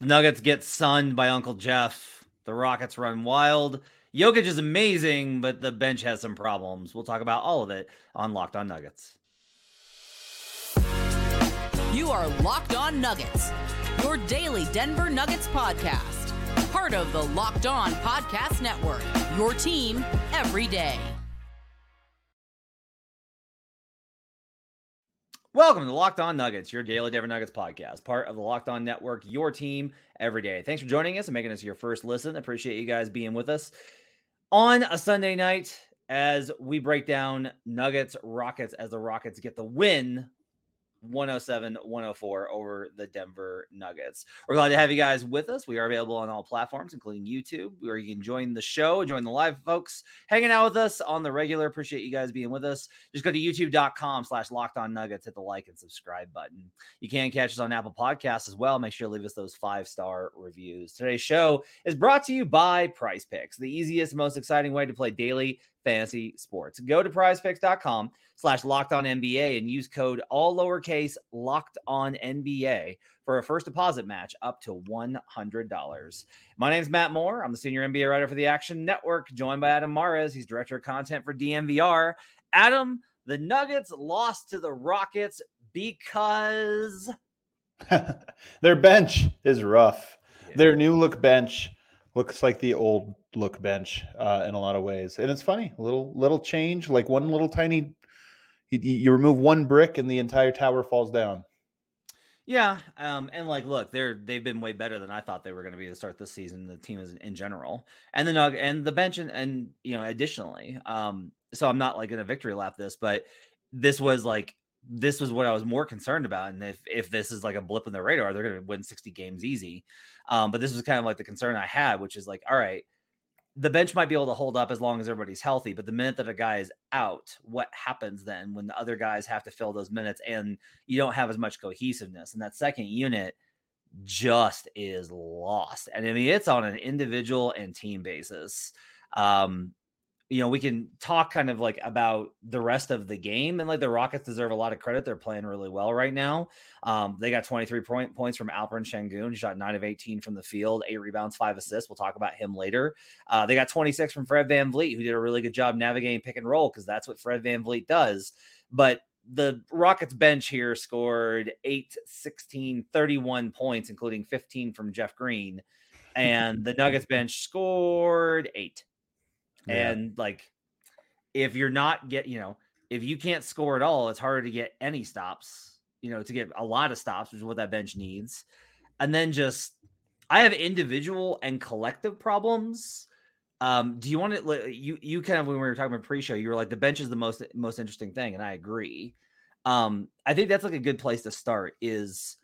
Nuggets get sunned by Uncle Jeff. The Rockets run wild. Jokic is amazing, but the bench has some problems. We'll talk about all of it on Locked On Nuggets. You are Locked On Nuggets, your daily Denver Nuggets podcast. Part of the Locked On Podcast Network, your team every day. Welcome to Locked On Nuggets, your daily Denver Nuggets podcast, part of the Locked On Network, your team every day. Thanks for joining us and making us your first listen. Appreciate you guys being with us on a Sunday night as we break down Nuggets Rockets as the Rockets get the win 107 104 over the Denver Nuggets. We're glad to have you guys with us. We are available on all platforms, including YouTube, where you can join the show, join the live folks hanging out with us on the regular. Appreciate you guys being with us. Just go to youtube.com slash locked on nuggets, hit the like and subscribe button. You can catch us on Apple Podcasts as well. Make sure to leave us those five star reviews. Today's show is brought to you by Prize Picks, the easiest, most exciting way to play daily fantasy sports. Go to prizepicks.com slash locked on NBA and use code all lowercase locked on NBA for a first deposit match up to $100. My name is Matt Moore. I'm the senior NBA writer for the Action Network, joined by Adam Mares. He's director of content for DNVR. Adam, the Nuggets lost to the Rockets because their bench is rough. Yeah. Their new look bench looks like the old look bench uh, in a lot of ways, and it's funny. A little little change, like one little tiny. You, you remove one brick, and the entire tower falls down. Yeah, um, and like, look, they're they've been way better than I thought they were going to be to start this season. The team is in general, and the Nug and the bench, and, and you know, additionally, um, so I'm not like in a victory lap this, but this was like this was what I was more concerned about. And if if this is like a blip in the radar, they're going to win 60 games easy. Um, but this was kind of like the concern I had, which is like, all right, the bench might be able to hold up as long as everybody's healthy, but the minute that a guy is out, what happens then when the other guys have to fill those minutes and you don't have as much cohesiveness? And that second unit just is lost. And I mean, it's on an individual and team basis. Um, you know, we can talk kind of like about the rest of the game. And like the Rockets deserve a lot of credit. They're playing really well right now. Um, they got 23 point, points from Alperen Sengun. He shot nine of 18 from the field, eight rebounds, five assists. We'll talk about him later. Uh, they got 26 from Fred VanVleet, who did a really good job navigating pick and roll because that's what Fred VanVleet does. But the Rockets bench here scored 8, 16, 31 points, including 15 from Jeff Green. And the Nuggets bench scored eight. Yeah. And like, if you're not get, you know, if you can't score at all, it's harder to get any stops. You know, to get a lot of stops, which is what that bench needs. And then just, I have individual and collective problems. Um, do you want to you you kind of when we were talking about pre-show, you were like the bench is the most most interesting thing, and I agree. Um, I think that's like a good place to start. Is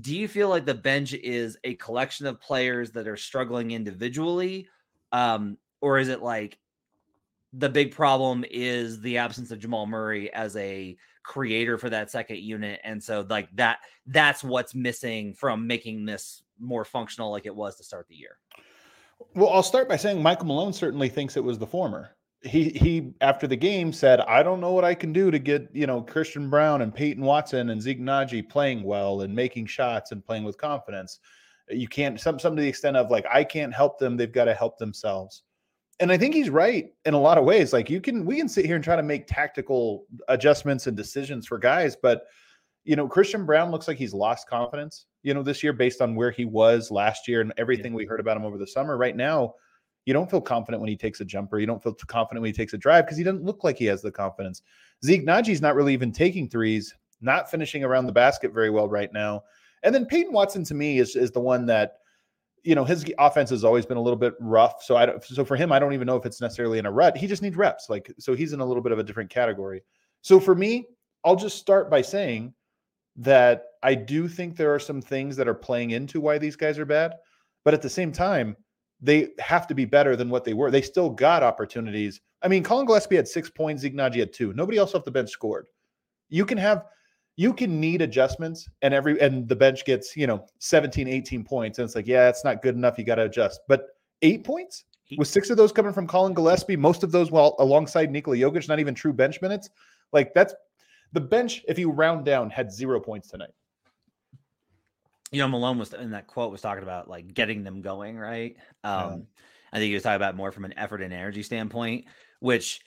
do you feel like the bench is a collection of players that are struggling individually, um, or is it like the big problem is the absence of Jamal Murray as a creator for that second unit and so like that that's what's missing from making this more functional like it was to start the year. Well, I'll start by saying Michael Malone certainly thinks it was the former. He he after the game said, "I don't know what I can do to get, you know, Christian Braun and Peyton Watson and Zeke Nnaji playing well and making shots and playing with confidence. You can't some some to the extent of like I can't help them, they've got to help themselves." And I think he's right in a lot of ways. Like you can, we can sit here and try to make tactical adjustments and decisions for guys, but you know, Christian Braun looks like he's lost confidence, you know, this year based on where he was last year and everything yeah. we heard about him over the summer. Right now, you don't feel confident when he takes a jumper. You don't feel confident when he takes a drive because he doesn't look like he has the confidence. Zeke Nnaji's not really even taking threes, not finishing around the basket very well right now. And then Peyton Watson to me is is the one that you know his offense has always been a little bit rough. So I don't, so for him, I don't even know if it's necessarily in a rut. He just needs reps. Like so, he's in a little bit of a different category. So for me, I'll just start by saying that I do think there are some things that are playing into why these guys are bad, but at the same time, they have to be better than what they were. They still got opportunities. I mean, collin Gillespie had six points, Zeke had two. Nobody else off the bench scored. You can have you can need adjustments and every and the bench gets you know 17 18 points and it's like yeah it's not good enough you got to adjust but eight points with six of those coming from Collin Gillespie most of those while alongside Nikola Jokic not even true bench minutes like that's the bench if you round down had zero points tonight you know, Malone was in that quote was talking about like getting them going, right? Um, yeah. I think he was talking about more from an effort and energy standpoint, which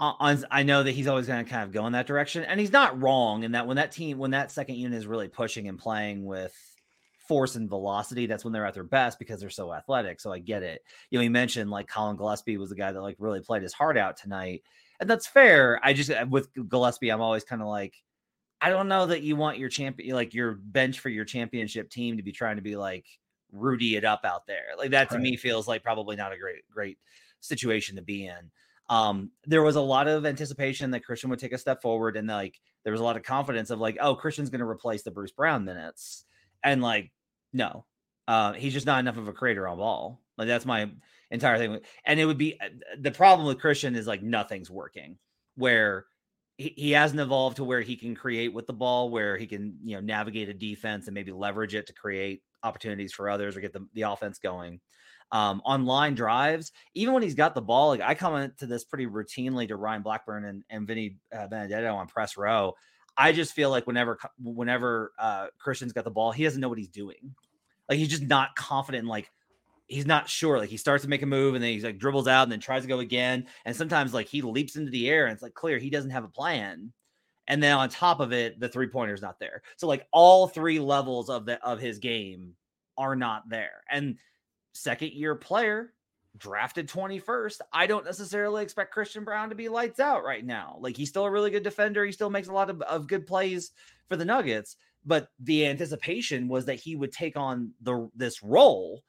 I know that he's always going to kind of go in that direction, and he's not wrong in that when that team, when that second unit is really pushing and playing with force and velocity, that's when they're at their best because they're so athletic. So I get it. You know, he mentioned like Collin Gillespie was the guy that like really played his heart out tonight, and that's fair. I just uh, with Gillespie, I'm always kind of like, I don't know that you want your champion, like your bench for your championship team, to be trying to be like Rudy it up out there. Like that to right. me feels like probably not a great great situation to be in. Um, there was a lot of anticipation that Christian would take a step forward, and like there was a lot of confidence of like, oh, Christian's going to replace the Bruce Brown minutes, and like, no, uh, he's just not enough of a creator on ball. Like that's my entire thing. And it would be uh, the problem with Christian is like nothing's working. Where he, he hasn't evolved to where he can create with the ball, where he can you know navigate a defense and maybe leverage it to create opportunities for others or get the, the offense going um, on line drives, even when he's got the ball. Like I comment to this pretty routinely to Ryan Blackburn and, and Vinny uh, Benedetto on press row. I just feel like whenever whenever uh, Christian's got the ball, he doesn't know what he's doing. Like he's just not confident. In, like he's not sure. Like he starts to make a move and then he's like dribbles out and then tries to go again. And sometimes like he leaps into the air and it's like clear he doesn't have a plan. And then on top of it, the three pointer's not there. So like all three levels of the of his game are not there. And second year player, drafted 21st. I don't necessarily expect Christian Braun to be lights out right now. Like he's still a really good defender. He still makes a lot of, of good plays for the Nuggets. But the anticipation was that he would take on the this role.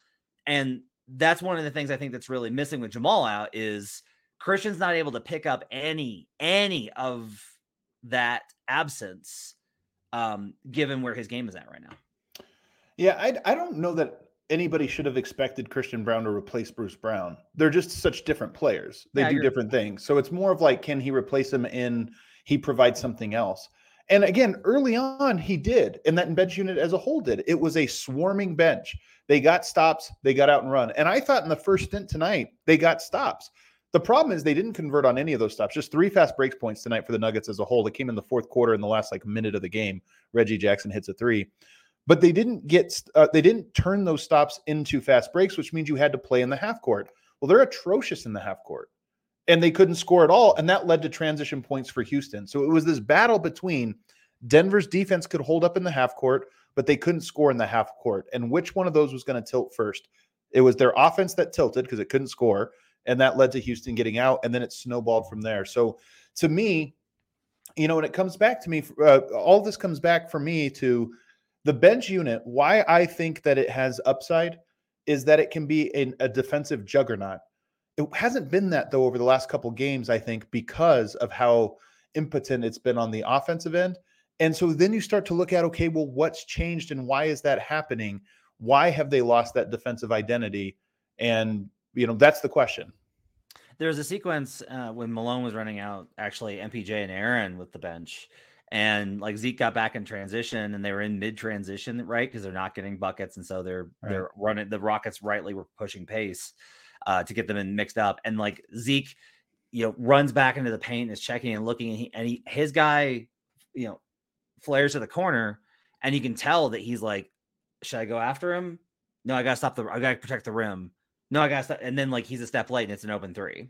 And that's one of the things I think that's really missing with Jamal out is Christian's not able to pick up any any of that absence um given where his game is at right now. Yeah, I I don't know that anybody should have expected Christian Braun to replace Bruce Brown. They're just such different players. They yeah, do different things. So it's more of like, can he replace him in he provides something else? And again, early on, he did, and that bench unit as a whole did. It was a swarming bench. They got stops, they got out and run. And I thought in the first stint tonight, they got stops. The problem is they didn't convert on any of those stops. Just three fast break points tonight for the Nuggets as a whole. That came in the fourth quarter in the last like minute of the game. Reggie Jackson hits a three but they didn't get uh, they didn't turn those stops into fast breaks, which means you had to play in the half court. Well, they're atrocious in the half court, and they couldn't score at all, and that led to transition points for Houston. So it was this battle between Denver's defense could hold up in the half court, but they couldn't score in the half court, and which one of those was going to tilt first? It was their offense that tilted because it couldn't score, and that led to Houston getting out, and then it snowballed from there. So to me, you know, when it comes back to me, uh, all this comes back for me to the bench unit, why I think that it has upside is that it can be a, a defensive juggernaut. It hasn't been that though over the last couple games, I think, because of how impotent it's been on the offensive end. And so then you start to look at, okay, well, what's changed and why is that happening? Why have they lost that defensive identity? And, you know, that's the question. There was a sequence uh, when Malone was running out, actually, MPJ and Aaron with the bench and like Zeke got back in transition and they were in mid transition, right? Because they're not getting buckets, and so they're right. they're running the Rockets rightly were pushing pace uh, to get them in mixed up, and like Zeke, you know, runs back into the paint, and is checking and looking, and he and he his guy, you know, flares to the corner, and you can tell that he's like, should I go after him? No, I gotta stop the, I gotta protect the rim. No, I gotta stop, and then like he's a step late and it's an open three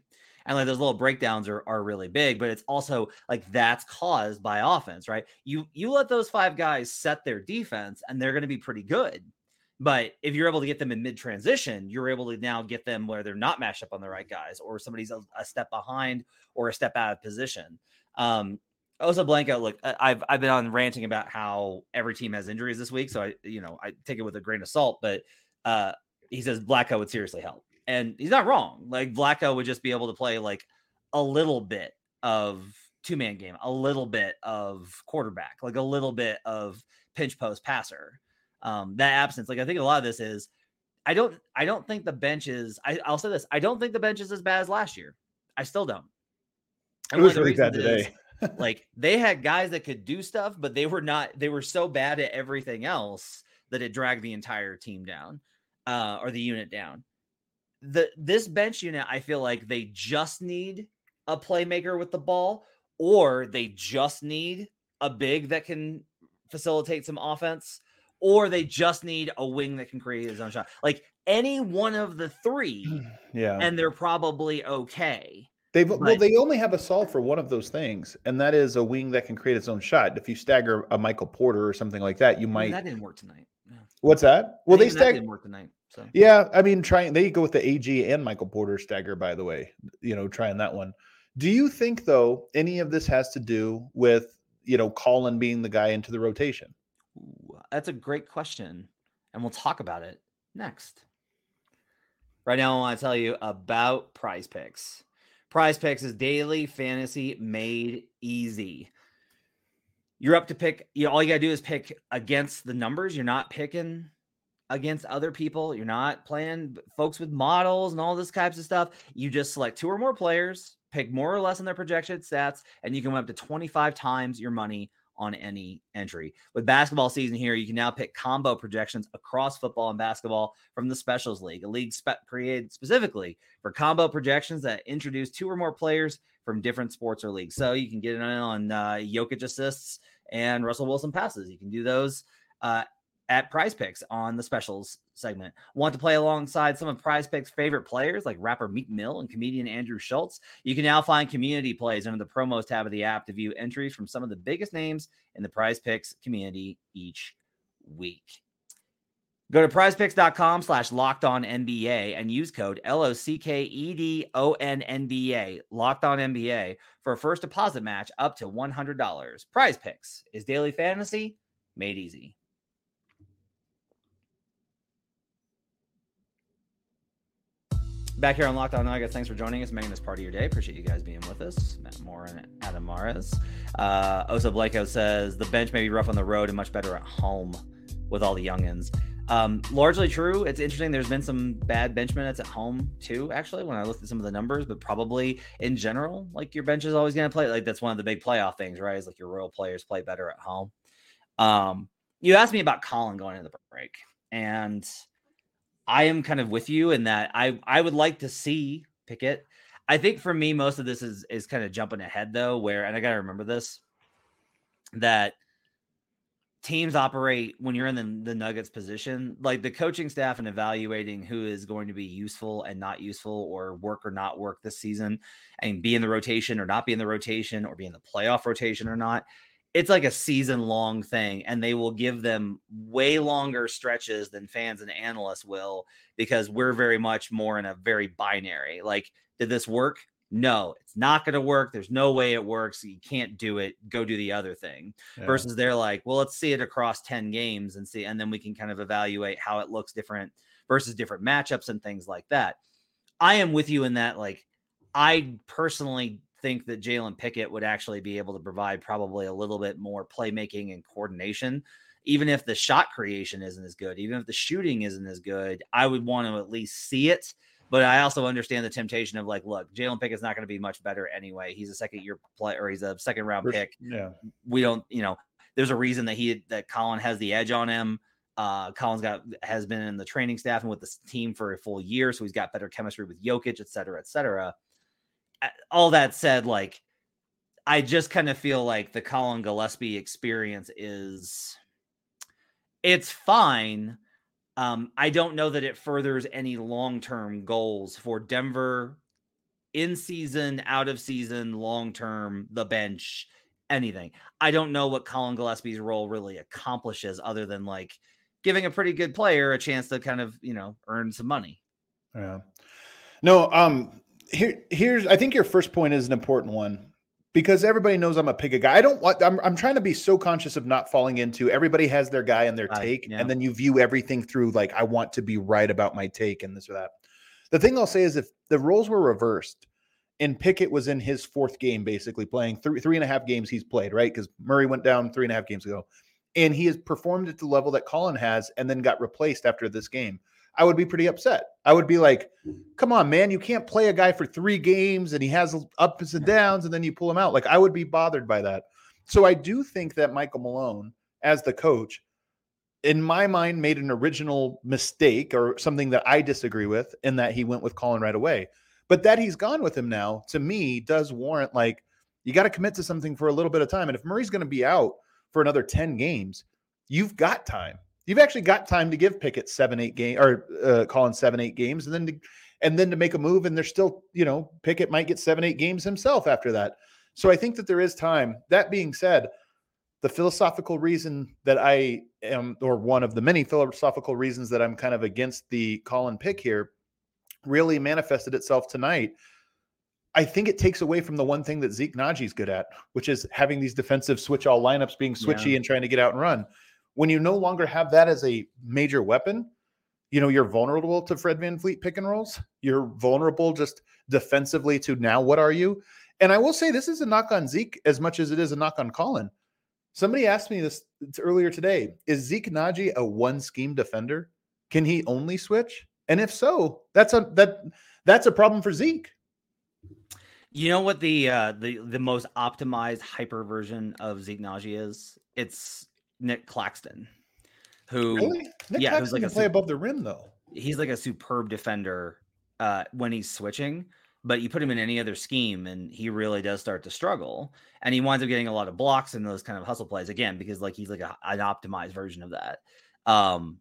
and like those little breakdowns are, are really big but it's also like that's caused by offense right you you let those five guys set their defense and they're going to be pretty good but if you're able to get them in mid transition you're able to now get them where they're not matched up on the right guys or somebody's a, a step behind or a step out of position um Oso Blanco, look, I've I've been on ranting about how every team has injuries this week, so I you know I take it with a grain of salt. But uh, he says Vlatko would seriously help and he's not wrong. Like Vlatko would just be able to play like a little bit of two man game, a little bit of quarterback, like a little bit of pinch post passer. Um, that absence, like I think a lot of this is, I don't, I don't think the bench is. I, will say this: I don't think the bench is as bad as last year. I still don't. And it was really bad today. Is, like they had guys that could do stuff, but they were not. They were so bad at everything else that it dragged the entire team down, uh, or the unit down the this bench unit, I feel like they just need a playmaker with the ball, or they just need a big that can facilitate some offense, or they just need a wing that can create his own shot. Like any one of the three, Yeah. and they're probably okay. They've well, they only have a solve for one of those things, and that is a wing that can create its own shot. If you stagger a Michael Porter or something like that, you might. that didn't work tonight. Yeah. What's that? Well, they stagger. work tonight. So Yeah, I mean, trying they go with the AG and Michael Porter stagger. By the way, you know, trying that one. Do you think though any of this has to do with you know Collin being the guy into the rotation? Ooh, that's a great question, and we'll talk about it next. Right now, I want to tell you about Prize Picks. Prize Picks is daily fantasy made easy. You're up to pick. You know, all you gotta do is pick against the numbers. You're not picking against other people. You're not playing folks with models and all this types of stuff. You just select two or more players, pick more or less on their projected stats, and you can win up to 25 times your money on any entry. With basketball season here, you can now pick combo projections across football and basketball from the Specials League, a league spe- created specifically for combo projections that introduce two or more players from different sports or leagues. So you can get in on uh, Jokic assists and Russell Wilson passes. You can do those uh, at Prize Picks on the Specials segment. Want to play alongside some of Prize Picks' favorite players like rapper Meek Mill and comedian Andrew Schulz? You can now find community plays under the promos tab of the app to view entries from some of the biggest names in the prize picks community each week. Go to prizepicks.com slash locked on NBA and use code L O C K E D O N N B A, locked on NBA, for a first deposit match up to $100. Prize Picks is daily fantasy made easy. Back here on Locked On Nuggets, thanks for joining us, making this part of your day. Appreciate you guys being with us. Matt Moore and Adam Mares. Uh, Osa says the bench may be rough on the road and much better at home with all the youngins. Um, largely true. It's interesting. There's been some bad bench minutes at home too, actually, when I looked at some of the numbers, but probably in general, like your bench is always going to play. Like that's one of the big playoff things, right? Is like your royal players play better at home. Um, you asked me about Collin going into the break, and I am kind of with you in that I I would like to see Pickett. I think for me, most of this is is kind of jumping ahead though, where and I got to remember this that teams operate when you're in the, the Nuggets position, like the coaching staff and evaluating who is going to be useful and not useful or work or not work this season and be in the rotation or not be in the rotation or be in the playoff rotation or not. It's like a season long thing, and they will give them way longer stretches than fans and analysts will because we're very much more in a very binary. Like, did this work? No, it's not going to work. There's no way it works. You can't do it. Go do the other thing Yeah. versus they're like, well, let's see it across 10 games and see, and then we can kind of evaluate how it looks different versus different matchups and things like that. I am with you in that, like, I personally think that Jalen Pickett would actually be able to provide probably a little bit more playmaking and coordination. Even if the shot creation isn't as good, even if the shooting isn't as good, I would want to at least see it. But I also understand the temptation of like, look, Jalen Pickett's not going to be much better anyway. He's a second year player, or he's a second round First- pick Yeah. we don't, you know, there's a reason that he that Collin has the edge on him. Uh, Collin's got has been in the training staff and with the team for a full year, so he's got better chemistry with Jokic, et cetera, et cetera. All that said, like I just kind of feel like the Collin Gillespie experience is it's fine. Um, I don't know that it furthers any long-term goals for Denver in season, out of season, long term, the bench, anything. I don't know what Collin Gillespie's role really accomplishes other than like giving a pretty good player a chance to kind of, you know, earn some money. Yeah. No, um here here's I think your first point is an important one because everybody knows I'm a pick guy. I don't want I'm I'm trying to be so conscious of not falling into everybody has their guy and their Right, take yeah. and then you view everything through like I want to be right about my take and this or that. The thing I'll say is if the roles were reversed and Pickett was in his fourth game, basically playing three three and a half games he's played, right? Because Murray went down three and a half games ago, and he has performed at the level that Collin has, and then got replaced after this game. I would be pretty upset. I would be like, mm-hmm. "Come on, man, you can't play a guy for three games and he has ups and downs, and then you pull him out." Like I would be bothered by that. So I do think that Michael Malone, as the coach, in my mind, made an original mistake or something that I disagree with, in that he went with Collin right away. But that he's gone with him now, to me, does warrant like you got to commit to something for a little bit of time. And if Murray's going to be out for another 10 games, you've got time. You've actually got time to give Pickett seven, eight game or uh, Collin seven, eight games, and then to, and then to make a move. And there's still, you know, Pickett might get seven, eight games himself after that. So I think that there is time. That being said, the philosophical reason that I am, or one of the many philosophical reasons that I'm kind of against the Collin pick here, really manifested itself tonight. I think it takes away from the one thing that Zeke Nnaji's good at, which is having these defensive switch all lineups, being switchy yeah. and trying to get out and run. When you no longer have that as a major weapon, you know, you're vulnerable to Fred VanVleet pick and rolls. You're vulnerable just defensively to now what are you? And I will say this is a knock on Zeke as much as it is a knock on Collin. Somebody asked me this earlier today. Is Zeke Nnaji a one scheme defender? Can he only switch? And if so, that's a that that's a problem for Zeke. You know what the uh the the most optimized hyper version of Zeke Nnaji is? It's Nick Claxton. Who really? Nick yeah, Claxton who's like can a play above the rim though. He's like a superb defender uh when he's switching but you put him in any other scheme and he really does start to struggle and he winds up getting a lot of blocks in those kind of hustle plays again because like he's like a, an optimized version of that um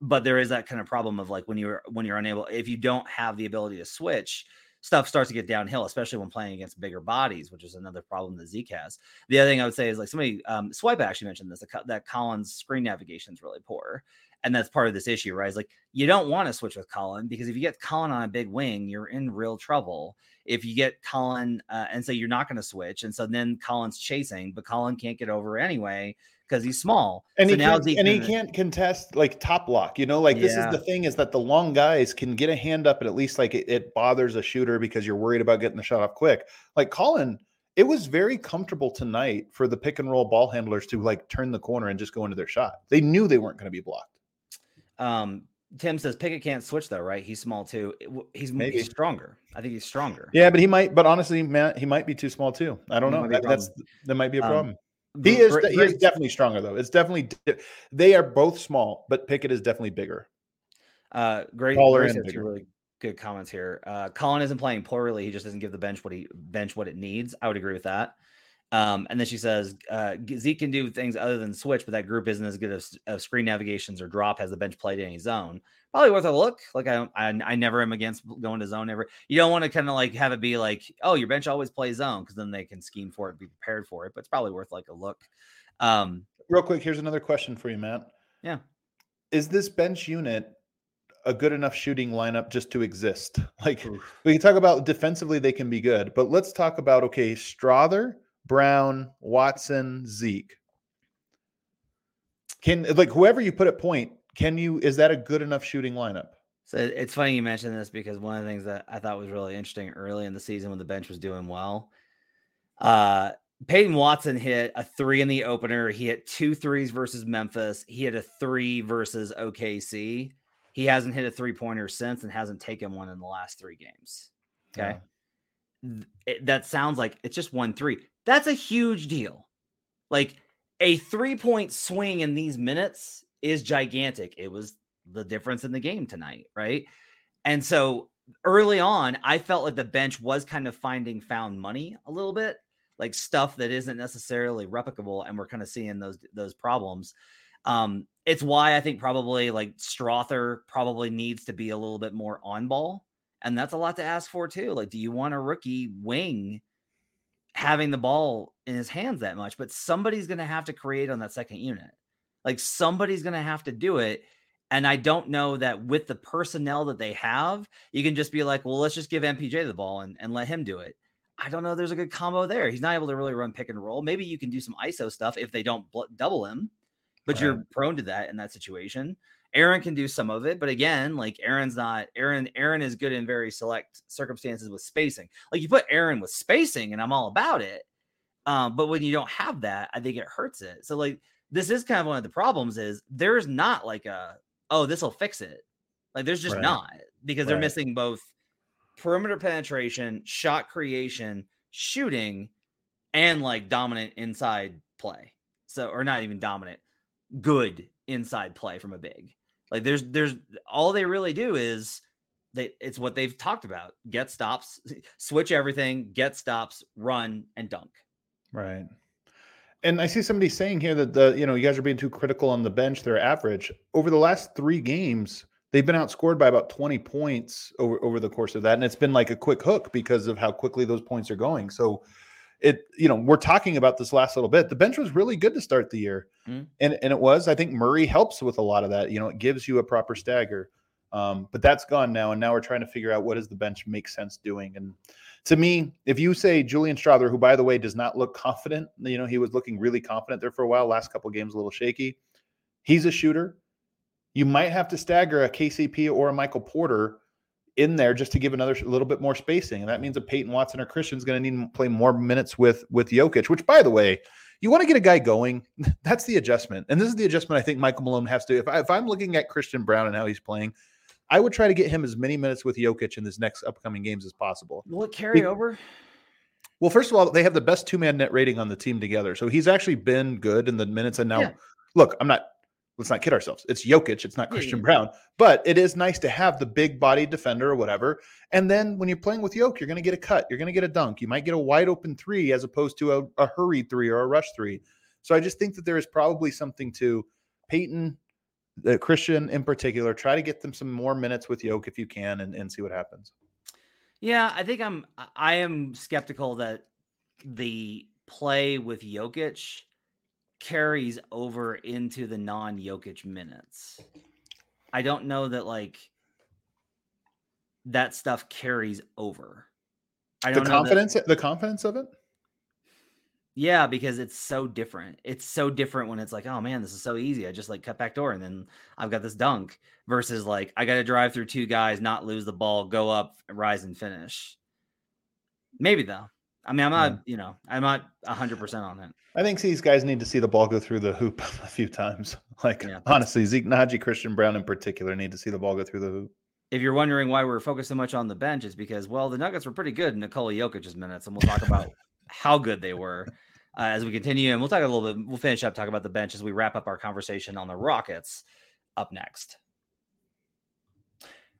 but there is that kind of problem of like when you're when you're unable if you don't have the ability to switch stuff starts to get downhill especially when playing against bigger bodies which is another problem that zeke has the other thing i would say is like somebody um swipe actually mentioned this that collins screen navigation is really poor and that's part of this issue, right? It's like you don't want to switch with Collin because if you get Collin on a big wing, you're in real trouble. If you get Collin uh, and say you're not going to switch, and so then Collin's chasing, but Collin can't get over anyway because he's small. And, so he, can't, and he can't contest like top block. You know, like this is the thing is that the long guys can get a hand up and at least like it, it bothers a shooter because you're worried about getting the shot off quick. Like Collin, it was very comfortable tonight for the pick and roll ball handlers to like turn the corner and just go into their shot. They knew they weren't going to be blocked. Um, Tim says Pickett can't switch though, right? He's small too. He's maybe he's stronger. I think he's stronger. Yeah, but he might. But honestly, man, he might be too small too. I don't know. That, that's that might be a um, problem. Um, he is. Great, he is definitely stronger though. It's definitely. They are both small, but Pickett is definitely bigger. Uh, great. Taller bigger. Really good comments here. Uh, Collin isn't playing poorly. He just doesn't give the bench what he bench what it needs. I would agree with that. Um, and then she says uh, Zeke can do things other than switch, but that group isn't as good as, as screen navigations or drop. Has the bench played in any zone? Probably worth a look. Like I, I, I never am against going to zone. Ever. You don't want to kind of like have it be like, oh, your bench always plays zone because then they can scheme for it, be prepared for it. But it's probably worth like a look. Um, Real quick, here's another question for you, Matt. Yeah, is this bench unit a good enough shooting lineup just to exist? Like Oof. we can talk about defensively, they can be good, but let's talk about okay, Strawther Braun, Watson, Zeke. Can like whoever you put at point, can you is that a good enough shooting lineup? So it's funny you mentioned this because one of the things that I thought was really interesting early in the season when the bench was doing well, uh, Peyton Watson hit a three in the opener. He hit two threes versus Memphis. He hit a three versus OKC. He hasn't hit a three pointer since and hasn't taken one in the last three games. Okay. Yeah. It, that sounds like it's just one three. That's a huge deal. Like a three point swing in these minutes is gigantic. It was the difference in the game tonight, right? And so early on, I felt like the bench was kind of finding found money a little bit, like stuff that isn't necessarily replicable, and we're kind of seeing those those problems. Um, it's why I think probably like Strawther probably needs to be a little bit more on ball, and that's a lot to ask for too. Like, do you want a rookie wing having the ball in his hands that much, but somebody's going to have to create on that second unit. Like somebody's going to have to do it. And I don't know that with the personnel that they have, you can just be like, well, let's just give MPJ the ball and, and let him do it. I don't know. There's a good combo there. He's not able to really run pick and roll. Maybe you can do some ISO stuff if they don't bl- double him, but right. you're prone to that in that situation. Aaron can do some of it, but again, like Aaron's not Aaron. Aaron is good in very select circumstances with spacing. Like you put Aaron with spacing, and I'm all about it. Um, but when you don't have that, I think it hurts it. So like this is kind of one of the problems is there's not like a oh this will fix it. Like there's just right. not because right. they're missing both perimeter penetration, shot creation, shooting, and like dominant inside play. So or not even dominant, good inside play from a big. Like there's there's all they really do is they it's what they've talked about. Get stops, switch everything, get stops, run and dunk. Right. And I see somebody saying here that the you know you guys are being too critical on the bench. They're average over the last three games, they've been outscored by about 20 points over over the course of that, and it's been like a quick hook because of how quickly those points are going. So it you know we're talking about this last little bit. The bench was really good to start the year, Mhm. and and it was. I think Murray helps with a lot of that. You know, it gives you a proper stagger. Um, but that's gone now, and now we're trying to figure out what does the bench make sense doing. And to me, if you say Julian Strawther, who by the way does not look confident, you know, he was looking really confident there for a while. Last couple games a little shaky. He's a shooter. You might have to stagger a KCP or a Michael Porter in there just to give another sh- little bit more spacing, and that means a Peyton Watson or Christian's going to need to play more minutes with with Jokic. Which, by the way, you want to get a guy going. That's the adjustment, and this is the adjustment I think Michael Malone has to. If, I, if I'm looking at Christian Braun and how he's playing, I would try to get him as many minutes with Jokic in his next upcoming games as possible. Will it carry Be- over? Well, first of all, they have the best two man net rating on the team together. So he's actually been good in the minutes. And now, Yeah. look, I'm not, let's not kid ourselves. It's Jokic, it's not Christian yeah. Braun, but it is nice to have the big body defender or whatever. And then when you're playing with Yoke, you're going to get a cut, you're going to get a dunk, you might get a wide open three as opposed to a, a hurried three or a rush three. So I just think that there is probably something to Peyton, the Christian in particular. Try to get them some more minutes with Yoke if you can and, and see what happens. Yeah, I think I'm. I- am skeptical that the play with Jokic carries over into the non-Jokic minutes. I don't know that like that stuff carries over. I The don't know that- confidence, the confidence of it. Yeah, because it's so different. It's so different when it's like, oh man, this is so easy. I just like cut back door and then I've got this dunk versus like I got to drive through two guys, not lose the ball, go up, rise and finish. Maybe though. I mean, I'm Yeah. not, you know, I'm not 100% on it. I think these guys need to see the ball go through the hoop a few times. Like Yeah, honestly, Zeke Nnaji, Christian Braun in particular need to see the ball go through the hoop. If you're wondering why we're focused so much on the bench, it's because, well, the Nuggets were pretty good in Nikola Jokic's minutes, and we'll talk about how good they were uh, as we continue. And we'll talk a little bit, we'll finish up, talk about the bench as we wrap up our conversation on the Rockets up next.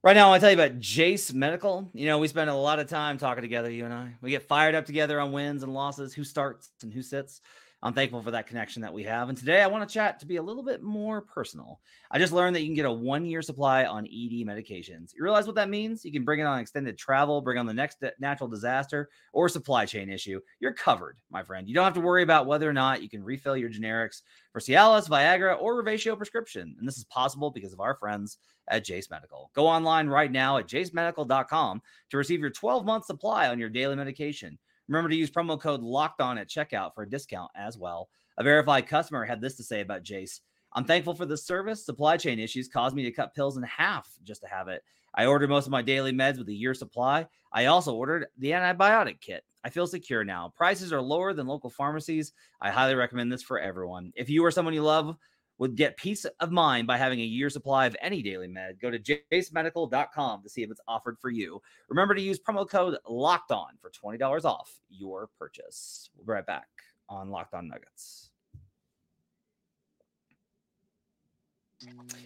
Right now, I want to tell you about Jase Medical. You know, we spend a lot of time talking together, you and I. We get fired up together on wins and losses, who starts and who sits. I'm thankful for that connection that we have. And today I want to chat to be a little bit more personal. I just learned that you can get a one year supply on ED medications. You realize what that means? You can bring it on extended travel, bring on the next natural disaster or supply chain issue. You're covered, my friend. You don't have to worry about whether or not you can refill your generics for Cialis, Viagra, or Revatio prescription. And this is possible because of our friends at Jase Medical. Go online right now at jasemedical.com to receive your 12 month supply on your daily medication. Remember to use promo code locked on at checkout for a discount as well. A verified customer had this to say about Jase. I'm thankful for the service. Supply chain issues caused me to cut pills in half just to have it. I ordered most of my daily meds with a year supply. I also ordered the antibiotic kit. I feel secure now. Prices are lower than local pharmacies. I highly recommend this for everyone. If you or someone you love would get peace of mind by having a year supply of any daily med, go to jasemedical.com to see if it's offered for you. Remember to use promo code locked on for $20 off your purchase. We'll be right back on Locked On Nuggets.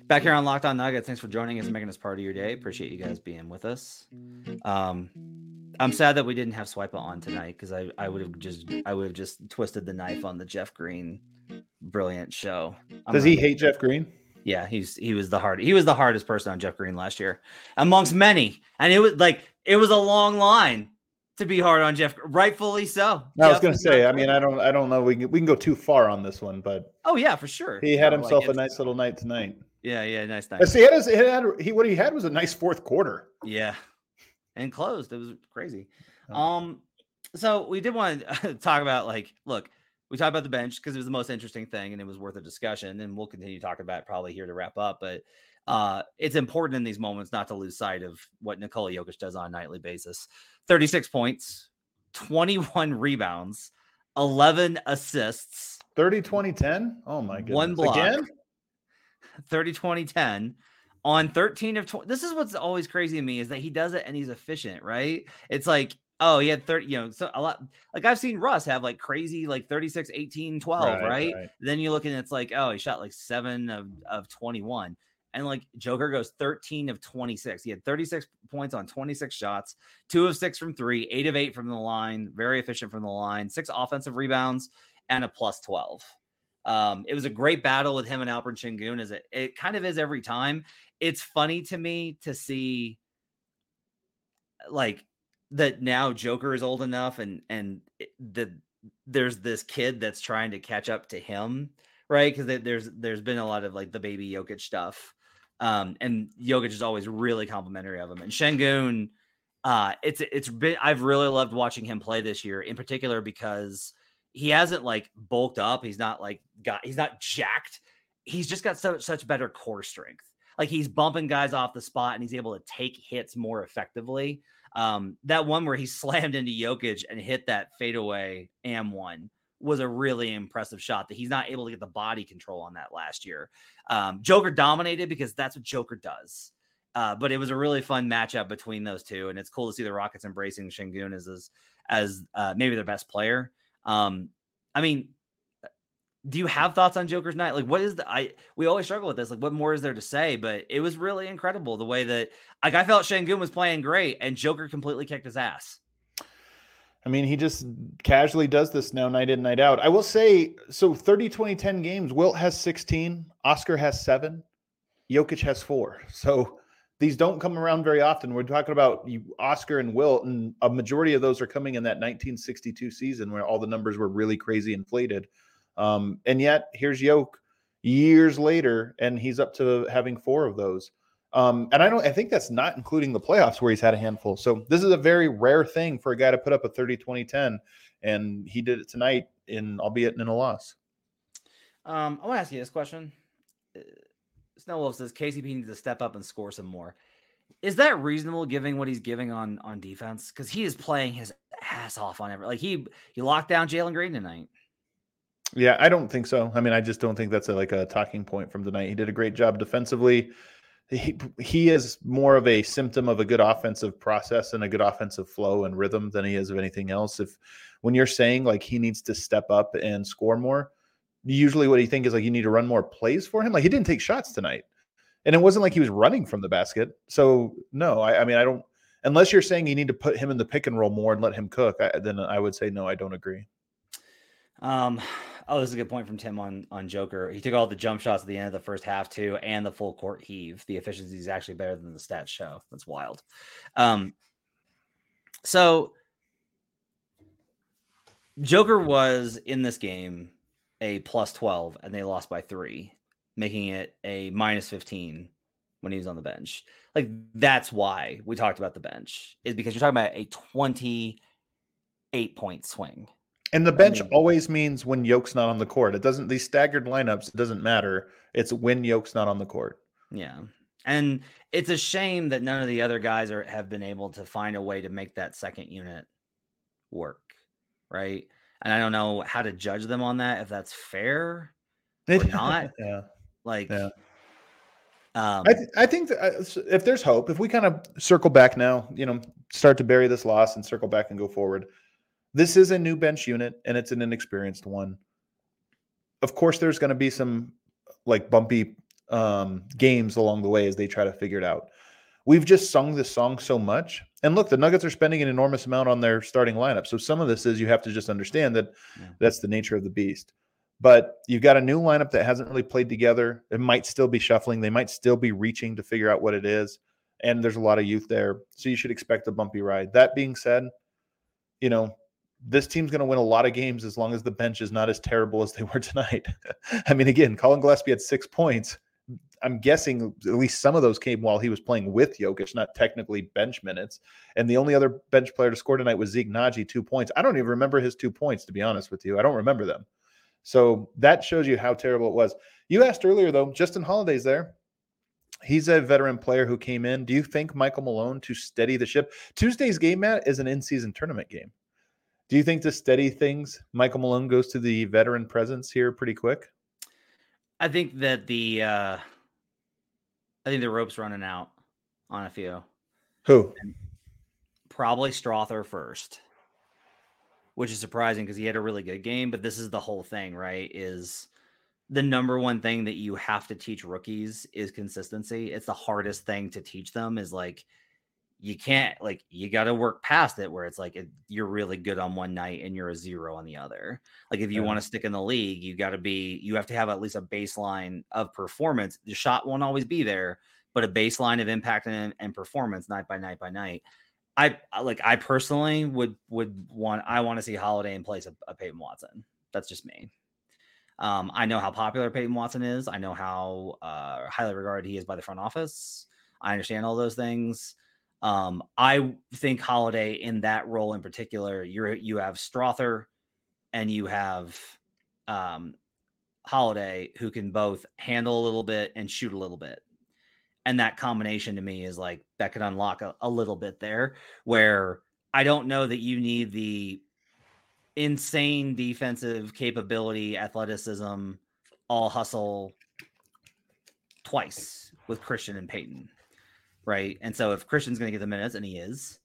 Back here on Locked On Nuggets. Thanks for joining us and making us part of your day. Appreciate you guys being with us. Um, I'm sad that we didn't have Swipa on tonight because I, I would have just I would have just twisted the knife on the Jeff Green brilliant show. I'm Does he hate Jeff Green? yeah, he's he was the hard he was the hardest person on Jeff Green last year, amongst many. And it was like it was a long line to be hard on Jeff, rightfully so. I was going to say. I mean, I don't. I don't know. We can, we can go too far on this one, but oh yeah, for sure. he had No, like, himself a nice little night tonight. Yeah, yeah, nice, night. See, he had, his, he had he what he had was a nice fourth quarter. Yeah, and closed. It was crazy. Oh. Um, so we did want to talk about like, look, we talked about the bench because it was the most interesting thing and it was worth a discussion, and we'll continue talking about it probably here to wrap up. But uh, it's important in these moments not to lose sight of what Nikola Jokic does on a nightly basis. Thirty-six points, twenty-one rebounds, eleven assists. 30, 20, 10? Oh my goodness. One block. Again? 30 20 10 on 13 of 20 this is what's always crazy to me is that he does it and he's efficient right it's like oh he had 30 you know so a lot like i've seen russ have like crazy like 36 18 12 right, Right, right. then you look and it's like oh he shot like 7 of, of 21 and like joker goes 13 of 26 he had 36 points on 26 shots 2 of 6 from 3 8 of 8 from the line very efficient from the line 6 offensive rebounds and a plus 12. Um, it was a great battle with him and Alperen Sengun, as it, it kind of is every time. It's funny to me to see like that now Joker is old enough and and the there's this kid that's trying to catch up to him, right? Because there's there's been a lot of like the baby Jokic stuff. Um, and Jokic is always really complimentary of him. And Sengun, uh, it's it's been I've really loved watching him play this year, in particular because he hasn't like bulked up. He's not like got he's not jacked. He's just got so such better core strength. Like he's bumping guys off the spot and he's able to take hits more effectively. Um, that one where he slammed into Jokic and hit that fadeaway am one was a really impressive shot that he's not able to get the body control on that last year. Um, Joker dominated because that's what Joker does. Uh, but it was a really fun matchup between those two, and it's cool to see the Rockets embracing Sengun as as, uh, maybe their best player. Um, I mean, do you have thoughts on Joker's night? Like, what is the I? We always struggle with this. Like, what more is there to say? But it was really incredible the way that like I felt Sengun was playing great, and Joker completely kicked his ass. I mean, he just casually does this now, night in, night out. I will say, so 30, 20, 10 games. Wilt has 16, Oscar has seven, Jokic has four. So these don't come around very often. We're talking about Oscar and Wilt, and a majority of those are coming in that 1962 season where all the numbers were really crazy inflated. Um, and yet here's Yoke years later, and he's up to having four of those. Um, and I don't, I think that's not including the playoffs where he's had a handful. So this is a very rare thing for a guy to put up a 30, 20, 10. And he did it tonight in, albeit in a loss. Um, I want to ask you this question. Uh, Snow Wolf says KCP needs to step up and score some more. Is that reasonable giving what he's giving on on defense? Because he is playing his ass off on every like he he locked down Jalen Green tonight. Yeah, I don't think so. I mean, I just don't think that's a, like a talking point from tonight. He did a great job defensively. He, he is more of a symptom of a good offensive process and a good offensive flow and rhythm than he is of anything else. If when you're saying like he needs to step up and score more, usually what you think is like you need to run more plays for him. Like he didn't take shots tonight, and it wasn't like he was running from the basket. So no, I, I mean I don't. Unless you're saying you need to put him in the pick and roll more and let him cook, I, then I would say no. I don't agree. Um, Oh, this is a good point from Tim on on Joker. He took all the jump shots at the end of the first half too, and the full court heave. The efficiency is actually better than the stats show. That's wild. Um, so Joker was in this game a plus twelve, and they lost by three, making it a minus fifteen when he was on the bench. Like that's why we talked about the bench is because you're talking about a twenty eight point swing and the bench I mean, always means when Yoke's not on the court. It doesn't these staggered lineups, it doesn't matter. It's when Yoke's not on the court. Yeah. And it's a shame that none of the other guys are have been able to find a way to make that second unit work. Right. And I don't know how to judge them on that, if that's fair or not. yeah. Like yeah. Um, I, th- I think that uh, if there's hope, if we kind of circle back now, you know, start to bury this loss and circle back and go forward, this is a new bench unit and it's an inexperienced one. Of course, there's going to be some like bumpy um, games along the way as they try to figure it out. We've just sung this song so much. And look, the Nuggets are spending an enormous amount on their starting lineup. So some of this is you have to just understand that yeah. that's the nature of the beast. But you've got a new lineup that hasn't really played together. It might still be shuffling. They might still be reaching to figure out what it is. And there's a lot of youth there. So you should expect a bumpy ride. That being said, you know, this team's going to win a lot of games as long as the bench is not as terrible as they were tonight. I mean, again, Collin Gillespie had six points. I'm guessing at least some of those came while he was playing with Jokic, not technically bench minutes. And the only other bench player to score tonight was Zeke Nnaji, two points. I don't even remember his two points, to be honest with you. I don't remember them. So that shows you how terrible it was. You asked earlier, though, Justin Holiday's there. He's a veteran player who came in. Do you think Michael Malone to steady the ship? Tuesday's game, Matt, is an in season tournament game. Do you think to steady things, Michael Malone goes to the veteran presence here pretty quick? I think that the uh I think the rope's running out on a few. Who? And probably Strawther first, which is surprising because he had a really good game. But this is the whole thing, right? Is the number one thing that you have to teach rookies is consistency. It's the hardest thing to teach them. Is like you can't like you got to work past it where it's like it, you're really good on one night and you're a zero on the other. Like if you Yeah. want to stick in the league, you got to be you have to have at least a baseline of performance. The shot won't always be there, but a baseline of impact and, and performance night by night by night. I I- like I personally would would want I want to see Holiday in place of, of Peyton Watson. That's just me. Um, I know how popular Peyton Watson is. I know how uh, highly regarded he is by the front office. I understand all those things. Um, I think Holiday in that role in particular, you're you have Strawther and you have um, Holiday who can both handle a little bit and shoot a little bit. And that combination to me is like that could unlock a, a little bit there where I don't know that you need the insane defensive capability, athleticism, all hustle twice with Christian and Peyton. Right. And so if Christian's going to get the minutes, and he is,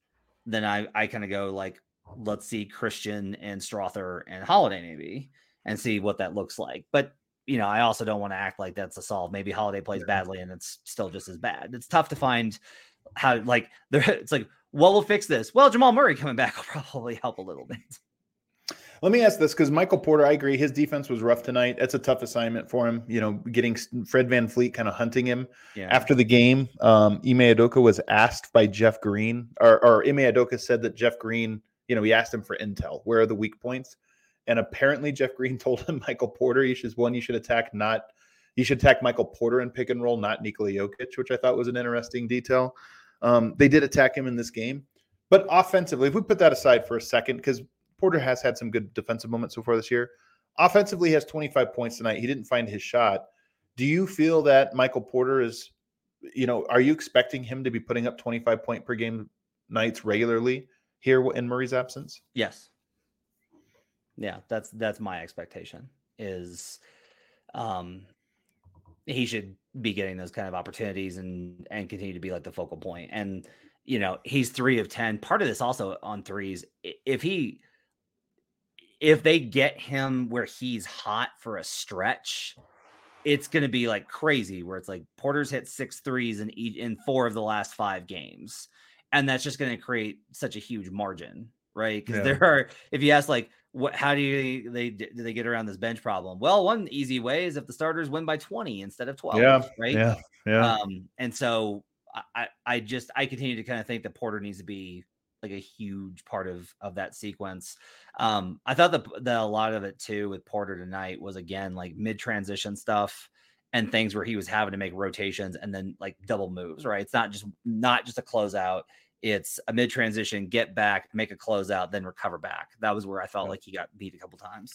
then I, I kind of go like, let's see Christian and Strawther and Holiday maybe and see what that looks like. But, you know, I also don't want to act like that's a solve. Maybe Holiday plays Yeah. badly and it's still just as bad. It's tough to find how, like, there, it's like, what will fix this? Well, Jamal Murray coming back will probably help a little bit. Let me ask this because Michael Porter, I agree, his defense was rough tonight. That's a tough assignment for him. You know, getting Fred VanVleet kind of hunting him. Yeah. After the game, um, Ime Udoka was asked by Jeff Green, or, or Ime Udoka said that Jeff Green, you know, he asked him for intel. Where are the weak points? And apparently, Jeff Green told him Michael Porter, you should one, you should attack not, you should attack Michael Porter and pick and roll, not Nikola Jokic, which I thought was an interesting detail. Um, they did attack him in this game, but offensively, if we put that aside for a second, because Porter has had some good defensive moments so far this year. Offensively, has 25 points tonight. He didn't find his shot. Do you feel that Michael Porter is, you know, are you expecting him to be putting up 25 point per game nights regularly here in Murray's absence? Yes. Yeah, that's that's my expectation is um he should be getting those kind of opportunities and and continue to be like the focal point. And you know, he's 3 of 10. Part of this also on threes if he if they get him where he's hot for a stretch, it's going to be like crazy where it's like Porter's hit six threes in each in four of the last 5 games. And that's just going to create such a huge margin, right? Because Yeah. there are, if you ask like, what, how do you, they do they get around this bench problem? Well, one easy way is if the starters win by 20 instead of 12, Yeah, right? Yeah. Yeah. Um, and so I, I, I just I continue to kind of think that Porter needs to be like a huge part of of that sequence. Um, I thought that a lot of it too with Porter tonight was again like mid transition stuff and things where he was having to make rotations and then like double moves. Right, it's not just not just a closeout. It's a mid transition, get back, make a closeout, then recover back. That was where I felt like he got beat a couple times.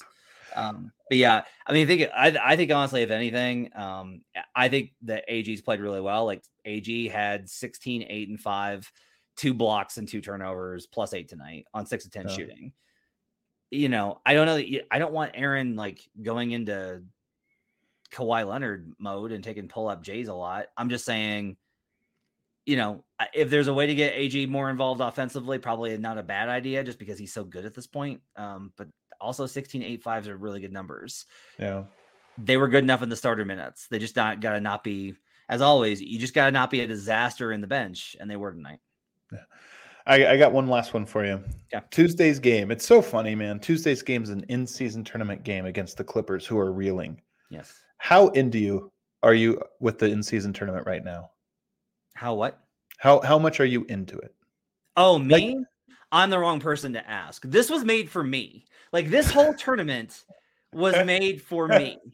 Um, but yeah, I mean, I think I, I think honestly, if anything, um, I think that AG's played really well. Like AG had 16, 8, and 5, two blocks and two turnovers, plus eight tonight on six of 10 Yeah. shooting. You know, I don't know. I don't want Aaron like going into Kawhi Leonard mode and taking pull up Jays a lot. I'm just saying, you know, if there's a way to get AG more involved offensively, probably not a bad idea just because he's so good at this point. Um, but also 16, 8, 5s are really good numbers yeah. they were good enough in the starter minutes. They just not got to not be, as always, you just got to not be a disaster in the bench, and they were tonight. I, I got one last one for you. Yeah. Tuesday's game. It's so funny, man. Tuesday's game is an in-season tournament game against the Clippers, who are reeling. Yes. How into you are you with the in-season tournament right now? How what? How how much are you into it? Oh, Like- me? I'm the wrong person to ask. This was made for me. Like this whole tournament was made for me.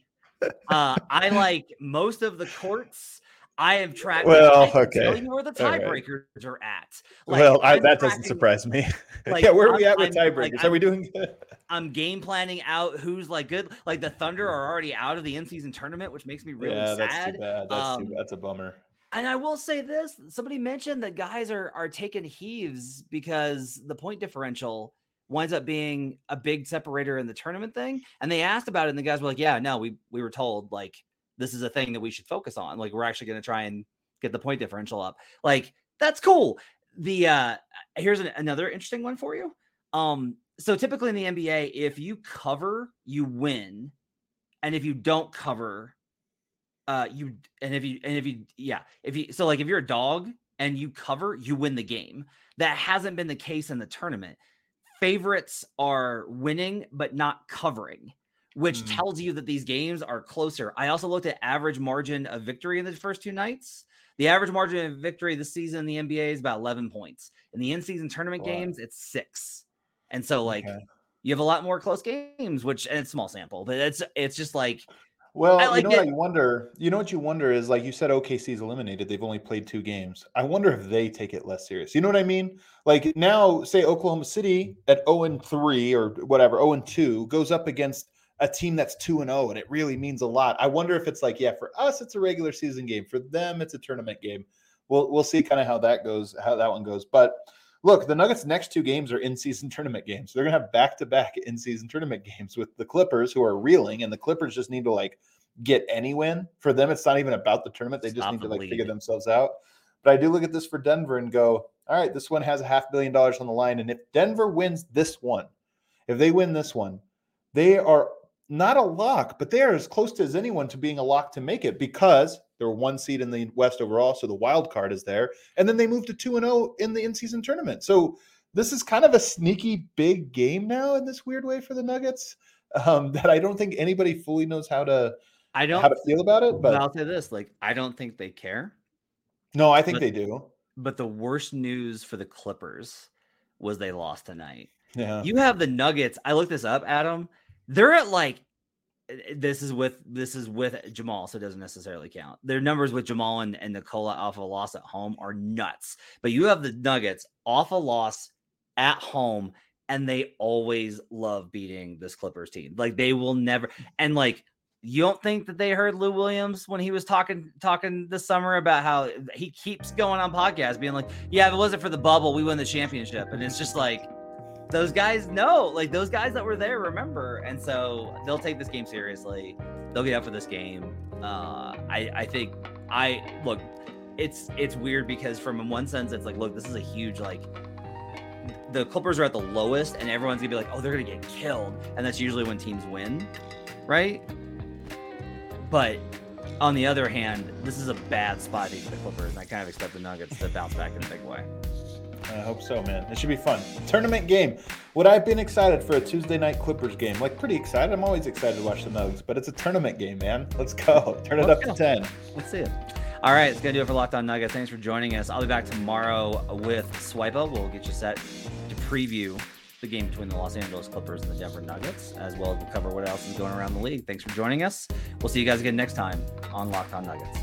Uh, I like most of the courts. I have tracked. Well, I can Tell okay. you where the All right. tiebreakers are at. Like, well, I, that doesn't surprise me. like, yeah, where are we I'm- at with I'm- tiebreakers? like, are we doing good? I'm game planning out who's like good. Like the Thunder are already out of the in-season tournament, which makes me really yeah, sad. that's too bad. That's, Um, too, that's a bummer. And I will say this: somebody mentioned that guys are are taking heaves because the point differential winds up being a big separator in the tournament thing. And they asked about it, and the guys were like, "Yeah, no, we we were told like this is a thing that we should focus on. Like we're actually going to try and get the point differential up. Like that's cool." The uh here's an, another interesting one for you. Um, so typically in the NBA, if you cover, you win, and if you don't cover, uh, you and if you and if you yeah, if you so like if you're a dog, and you cover, you win the game. That hasn't been the case in the tournament. Favorites are winning, but not covering, which mm. tells you that these games are closer. I also looked at average margin of victory in the first two nights. The average margin of victory this season in the NBA is about 11 points. In the in-season tournament wow. games, it's six. And so, like, okay. you have a lot more close games, which and it's small sample, but it's it's just like well, like you know it. what you wonder. You know what you wonder is like you said, OKC is eliminated. They've only played two games. I wonder if they take it less serious. You know what I mean? Like now, say Oklahoma City at zero and three or whatever, zero and two goes up against a team that's two and zero, oh, and it really means a lot. I wonder if it's like, yeah, for us it's a regular season game. For them, it's a tournament game. We'll we'll see kind of how that goes, how that one goes. But look, the Nuggets' next two games are in-season tournament games. They're gonna have back-to-back in-season tournament games with the Clippers, who are reeling, and the Clippers just need to like get any win. For them, it's not even about the tournament. They just need to like lead. figure themselves out. But I do look at this for Denver and go, all right, this one has a half billion dollars on the line. And if Denver wins this one, if they win this one, they are not a lock, but they are as close to as anyone to being a lock to make it because they're one seed in the West overall. So the wild card is there. And then they move to 2 and 0 in the in season tournament. So this is kind of a sneaky big game now in this weird way for the Nuggets um, that I don't think anybody fully knows how to I don't how to feel about it. But I'll say this: like, I don't think they care. No, I think but, they do. But the worst news for the Clippers was they lost tonight. Yeah. You have the Nuggets. I looked this up, Adam. They're at like eh, this is with this is with Jamal, so it doesn't necessarily count. Their numbers with Jamal and, and Nikola off a loss at home are nuts. But you have the Nuggets off a loss at home, and they always love beating this Clippers team. Like they will never and like you don't think that they heard Lou Williams when he was talking talking this summer about how he keeps going on podcasts being like, "Yeah, if it wasn't for the bubble, we win the championship." And it's just like those guys know, like those guys that were there remember, and so they'll take this game seriously. They'll get up for this game. Uh, I I think I look. It's it's weird because from one sense, it's like, look, this is a huge like the Clippers are at the lowest, and everyone's gonna be like, oh, they're gonna get killed, and that's usually when teams win, right? But on the other hand, this is a bad spot for the Clippers, and I kind of expect the Nuggets to bounce back in a big way. I hope so, man. It should be fun. Tournament game. Would I have been excited for a Tuesday night Clippers game? Like pretty excited. I'm always excited to watch the Nuggets, but it's a tournament game, man. Let's go. Turn it Let's up go. to 10. Let's see it. All right, it's gonna do it for Locked On Nuggets. Thanks for joining us. I'll be back tomorrow with Swipa. We'll get you set to preview the game between the Los Angeles Clippers and the Denver Nuggets, as well as we'll cover what else is going around the league. Thanks for joining us. We'll see you guys again next time on Locked On Nuggets.